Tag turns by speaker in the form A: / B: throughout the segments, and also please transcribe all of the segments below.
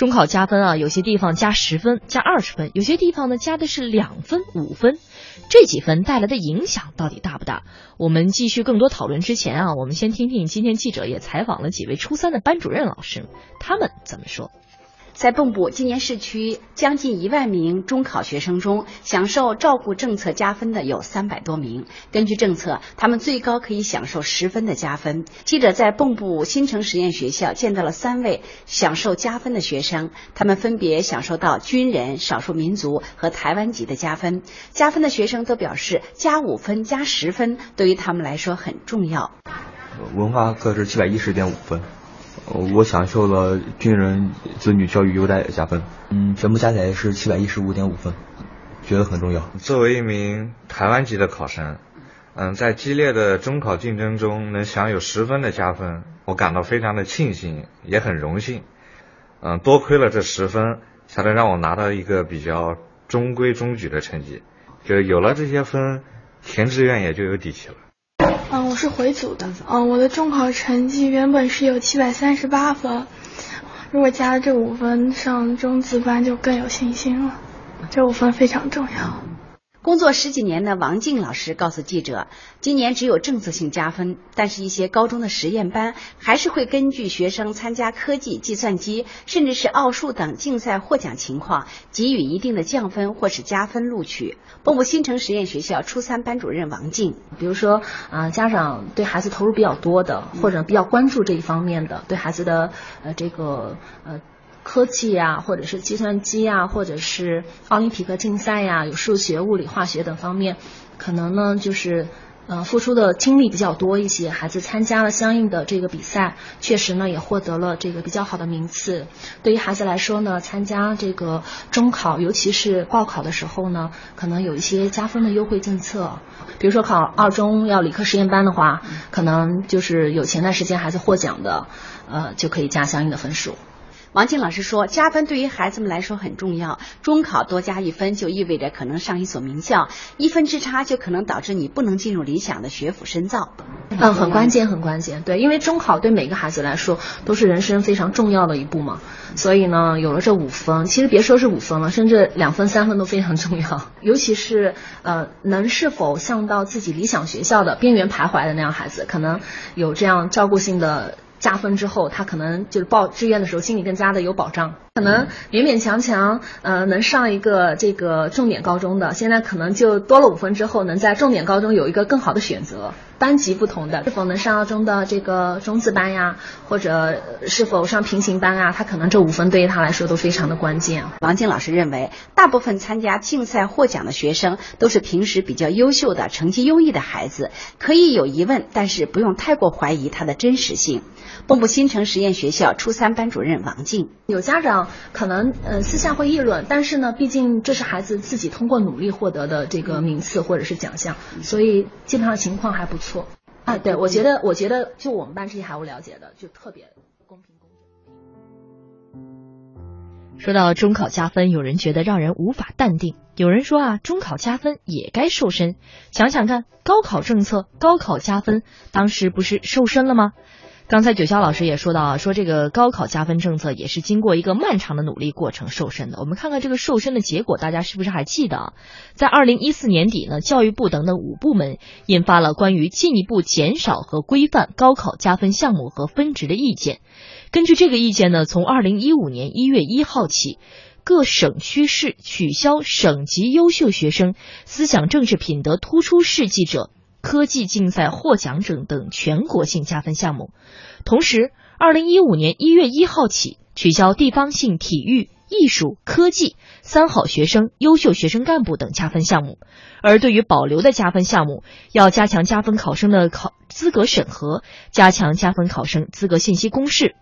A: 中考加分啊，有些地方加十分、加二十分，有些地方呢加的是两分、五分，这几分带来的影响到底大不大？我们继续更多讨论之前啊，我们先听听今天记者也采访了几位初三的班主任老师，他们怎么说。
B: 在蚌埠，今年市区将近一万名中考学生中，享受照顾政策加分的有三百多名。根据政策，他们最高可以享受十分的加分。记者在蚌埠新城实验学校见到了三位享受加分的学生，他们分别享受到军人、少数民族和台湾籍的加分。加分的学生都表示，加五分、加十分对于他们来说很重要。
C: 文化课是七百一十点五分。我享受了军人子女教育优待加分，嗯，全部加起来是七百一十五点五分，觉得很重要。
D: 作为一名台湾籍的考生，嗯，在激烈的中考竞争中能享有十分的加分，我感到非常的庆幸，也很荣幸。嗯，多亏了这十分，才能让我拿到一个比较中规中矩的成绩。就有了这些分，填志愿也就有底气了。
E: 嗯，我是回族的。嗯，我的中考成绩原本是有七百三十八分，如果加了这五分，上中字班就更有信心了。这五分非常重要。
B: 工作十几年的王静老师告诉记者，今年只有政策性加分，但是一些高中的实验班还是会根据学生参加科技、计算机，甚至是奥数等竞赛获奖情况，给予一定的降分或是加分录取。蚌埠新城实验学校初三班主任王静，
F: 比如说啊，家长对孩子投入比较多的，或者比较关注这一方面的，对孩子的呃这个呃。科技呀，或者是计算机呀，或者是奥林匹克竞赛呀，有数学、物理、化学等方面，可能呢就是呃付出的精力比较多一些。孩子参加了相应的这个比赛，确实呢也获得了这个比较好的名次。对于孩子来说呢，参加这个中考，尤其是报考的时候呢，可能有一些加分的优惠政策。比如说考二中要理科实验班的话，可能就是有前段时间孩子获奖的，呃就可以加相应的分数。
B: 王静老师说，加分对于孩子们来说很重要。中考多加一分，就意味着可能上一所名校，一分之差就可能导致你不能进入理想的学府深造。
F: 嗯，很关键，很关键。对，因为中考对每个孩子来说都是人生非常重要的一步嘛。所以呢，有了这五分，其实别说是五分了，甚至两分、三分都非常重要。尤其是呃，能是否上到自己理想学校的边缘徘徊的那样孩子，可能有这样照顾性的。加分之后，他可能就是报志愿的时候心里更加的有保障。可能勉勉强强，呃，能上一个这个重点高中的，现在可能就多了五分之后，能在重点高中有一个更好的选择。班级不同的，是否能上二中的这个中字班呀，或者是否上平行班啊，他可能这五分对于他来说都非常的关键。
B: 王静老师认为，大部分参加竞赛获奖的学生都是平时比较优秀的、成绩优异的孩子，可以有疑问，但是不用太过怀疑它的真实性。蚌埠新城实验学校初三班主任王静，
F: 有家长可能呃私下会议论，但是呢，毕竟这是孩子自己通过努力获得的这个名次或者是奖项，所以基本上情况还不错。啊，对，我觉得我觉得就我们班这些孩子了解的就特别公平公正。
A: 说到中考加分，有人觉得让人无法淡定，有人说啊，中考加分也该瘦身。想想看，高考政策，高考加分，当时不是瘦身了吗？刚才九霄老师也说到啊，说这个高考加分政策也是经过一个漫长的努力过程瘦身的。我们看看这个瘦身的结果，大家是不是还记得？在二零一四年底呢，教育部等等五部门印发了关于进一步减少和规范高考加分项目和分值的意见。根据这个意见呢，从二零一五年一月一号起，各省区市取消省级优秀学生、思想政治品德突出事迹者。科技竞赛获奖者等全国性加分项目，同时，二零一五年一月一号起取消地方性体育、艺术、科技三好学生、优秀学生干部等加分项目。而对于保留的加分项目，要加强加分考生的考资格审核，加强加分考生资格信息公示。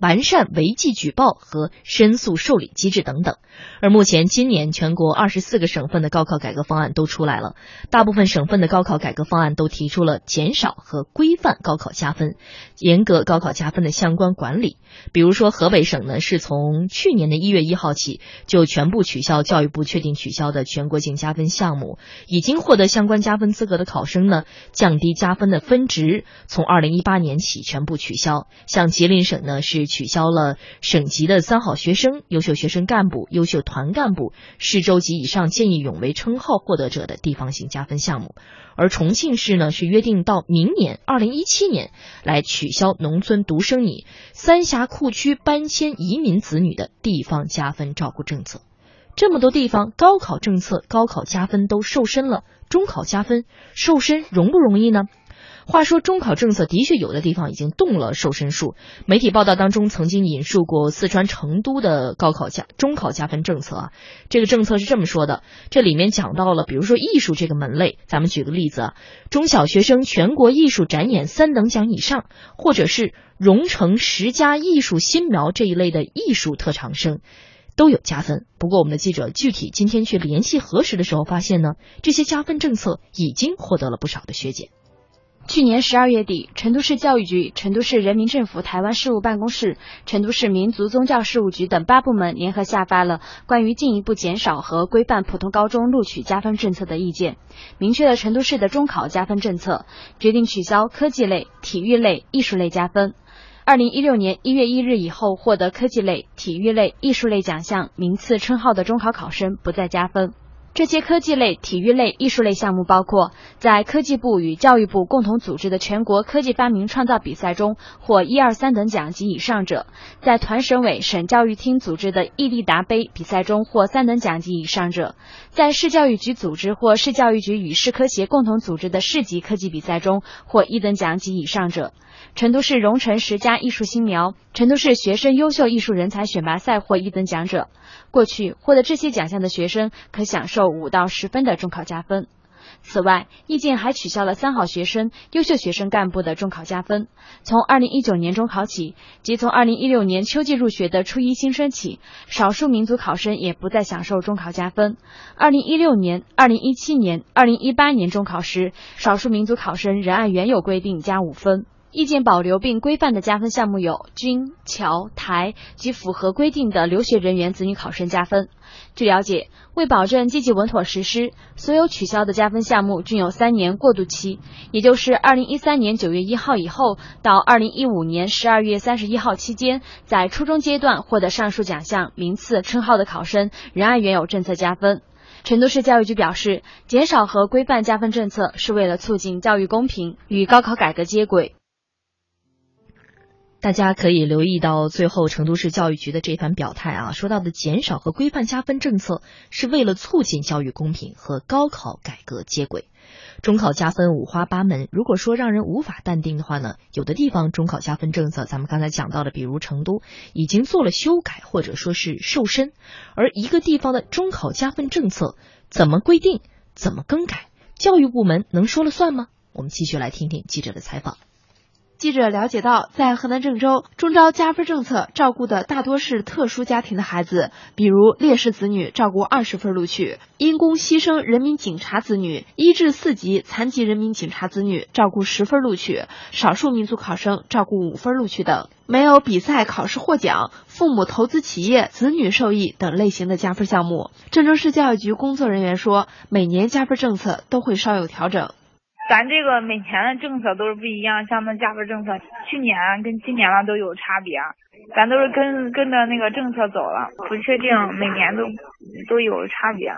A: 完善违纪举报和申诉受理机制等等。而目前，今年全国二十四个省份的高考改革方案都出来了，大部分省份的高考改革方案都提出了减少和规范高考加分，严格高考加分的相关管理。比如说，河北省呢是从去年的一月一号起就全部取消教育部确定取消的全国性加分项目，已经获得相关加分资格的考生呢降低加分的分值，从二零一八年起全部取消。像吉林省呢是。取消了省级的三好学生、优秀学生干部、优秀团干部、市州级以上见义勇为称号获得者的地方性加分项目，而重庆市呢是约定到明年二零一七年来取消农村独生女、三峡库区搬迁移民子女的地方加分照顾政策。这么多地方高考政策、高考加分都瘦身了，中考加分瘦身容不容易呢？话说，中考政策的确有的地方已经动了瘦身术。媒体报道当中曾经引述过四川成都的高考加中考加分政策啊，这个政策是这么说的：这里面讲到了，比如说艺术这个门类，咱们举个例子啊，中小学生全国艺术展演三等奖以上，或者是蓉城十佳艺术新苗这一类的艺术特长生。都有加分，不过我们的记者具体今天去联系核实的时候，发现呢，这些加分政策已经获得了不少的削减。
G: 去年十二月底，成都市教育局、成都市人民政府台湾事务办公室、成都市民族宗教事务局等八部门联合下发了关于进一步减少和规范普通高中录取加分政策的意见，明确了成都市的中考加分政策，决定取消科技类、体育类、艺术类加分。二零一六年一月一日以后获得科技类、体育类、艺术类奖项名次称号的中考考生不再加分。这些科技类、体育类、艺术类项目包括在科技部与教育部共同组织的全国科技发明创造比赛中获一二三等奖及以上者，在团省委省教育厅组织的毅力达杯比赛中获三等奖及以上者，在市教育局组织或市教育局与市科协共同组织的市级科技比赛中获一等奖及以上者。成都市荣成十佳艺术新苗、成都市学生优秀艺术人才选拔赛获一等奖者，过去获得这些奖项的学生可享受五到十分的中考加分。此外，意见还取消了三好学生、优秀学生干部的中考加分。从二零一九年中考起，即从二零一六年秋季入学的初一新生起，少数民族考生也不再享受中考加分。二零一六年、二零一七年、二零一八年中考时，少数民族考生仍按原有规定加五分。意见保留并规范的加分项目有军、侨、台及符合规定的留学人员子女考生加分。据了解，为保证积极稳妥实施，所有取消的加分项目均有三年过渡期，也就是二零一三年九月一号以后到二零一五年十二月三十一号期间，在初中阶段获得上述奖项名次称号的考生，仍按原有政策加分。成都市教育局表示，减少和规范加分政策是为了促进教育公平，与高考改革接轨。
A: 大家可以留意到最后成都市教育局的这番表态啊，说到的减少和规范加分政策是为了促进教育公平和高考改革接轨。中考加分五花八门，如果说让人无法淡定的话呢，有的地方中考加分政策，咱们刚才讲到的，比如成都已经做了修改或者说是瘦身，而一个地方的中考加分政策怎么规定、怎么更改，教育部门能说了算吗？我们继续来听听记者的采访。
H: 记者了解到，在河南郑州，中招加分政策照顾的大多是特殊家庭的孩子，比如烈士子女照顾二十分录取，因公牺牲人民警察子女一至四级残疾人民警察子女照顾十分录取，少数民族考生照顾五分录取等。没有比赛考试获奖、父母投资企业、子女受益等类型的加分项目。郑州市教育局工作人员说，每年加分政策都会稍有调整。
I: 咱这个每年的政策都是不一样，像那加分政策，去年跟今年了都有差别，咱都是跟跟着那个政策走了，不确定每年都都有差别。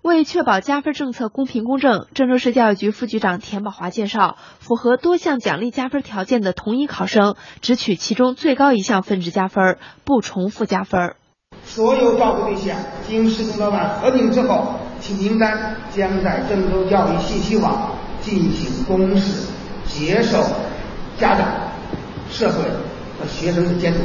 H: 为确保加分政策公平公正，郑州市教育局副局长田宝华介绍，符合多项奖励加分条件的同一考生，只取其中最高一项分值加分，不重复加分。
J: 所有照顾对象经市工老板核定之后，其名单将在郑州教育信息网。进行公示，接受家长、社会和学生的监督。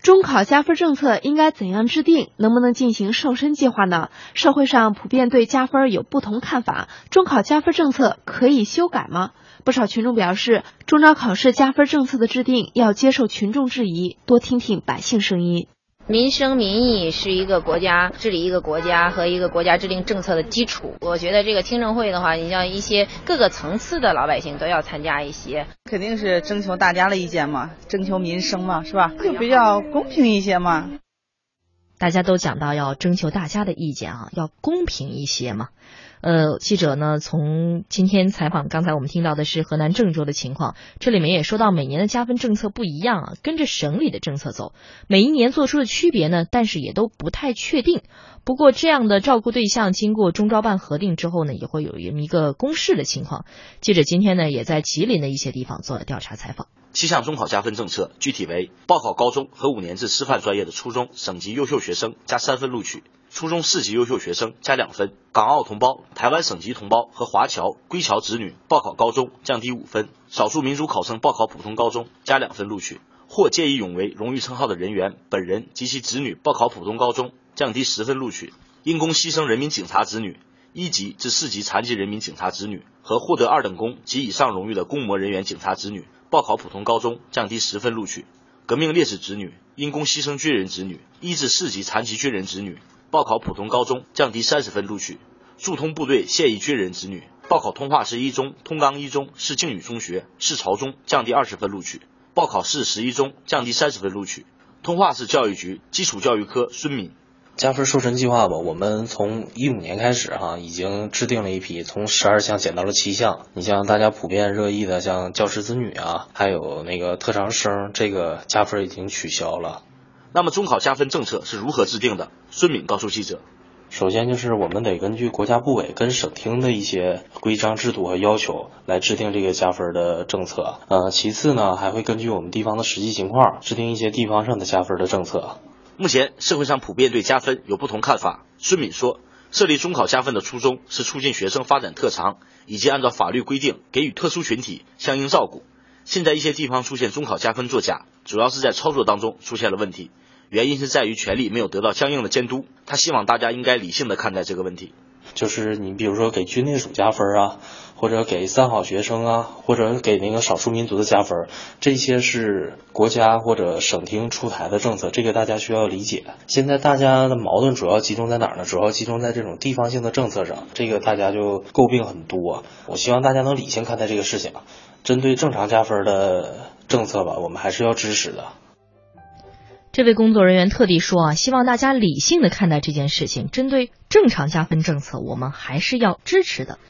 H: 中考加分政策应该怎样制定？能不能进行瘦身计划呢？社会上普遍对加分有不同看法。中考加分政策可以修改吗？不少群众表示，中招考试加分政策的制定要接受群众质疑，多听听百姓声音。
K: 民生民意是一个国家治理一个国家和一个国家制定政策的基础。我觉得这个听证会的话，你像一些各个层次的老百姓都要参加一些，
L: 肯定是征求大家的意见嘛，征求民生嘛，是吧？就比较公平一些嘛。
A: 大家都讲到要征求大家的意见啊，要公平一些嘛。呃，记者呢从今天采访，刚才我们听到的是河南郑州的情况，这里面也说到每年的加分政策不一样啊，跟着省里的政策走，每一年做出的区别呢，但是也都不太确定。不过这样的照顾对象经过中招办核定之后呢，也会有一个公示的情况。记者今天呢也在吉林的一些地方做了调查采访。
L: 七项中考加分政策具体为：报考高中和五年制师范专业的初中省级优秀学生加三分录取。初中市级优秀学生加两分，港澳同胞、台湾省级同胞和华侨、归侨子女报考高中降低五分，少数民族考生报考普通高中加两分录取，或见义勇为荣誉称号的人员本人及其子女报考普通高中降低十分录取，因公牺牲人民警察子女一级至四级残疾人民警察子女和获得二等功及以上荣誉的公模人员警察子女报考普通高中降低十分录取，革命烈士子女因公牺牲军人子女一至四级残疾军人子女。报考普通高中降低三十分录取，驻通部队现役军人子女报考通化市一中、通钢一中、市靖宇中学、市朝中降低二十分录取，报考市十一中降低三十分录取。通化市教育局基础教育科孙敏，
M: 加分瘦身计划吧，我们从一五年开始哈，已经制定了一批，从十二项减到了七项。你像大家普遍热议的，像教师子女啊，还有那个特长生，这个加分已经取消了。
L: 那么中考加分政策是如何制定的？孙敏告诉记者，
M: 首先就是我们得根据国家部委跟省厅的一些规章制度和要求来制定这个加分的政策。呃，其次呢，还会根据我们地方的实际情况制定一些地方上的加分的政策。
L: 目前社会上普遍对加分有不同看法。孙敏说，设立中考加分的初衷是促进学生发展特长，以及按照法律规定给予特殊群体相应照顾。现在一些地方出现中考加分作假，主要是在操作当中出现了问题。原因是在于权力没有得到相应的监督，他希望大家应该理性的看待这个问题。
M: 就是你比如说给军内属加分啊，或者给三好学生啊，或者给那个少数民族的加分，这些是国家或者省厅出台的政策，这个大家需要理解。现在大家的矛盾主要集中在哪儿呢？主要集中在这种地方性的政策上，这个大家就诟病很多。我希望大家能理性看待这个事情，针对正常加分的政策吧，我们还是要支持的。
A: 这位工作人员特地说啊，希望大家理性的看待这件事情。针对正常加分政策，我们还是要支持的。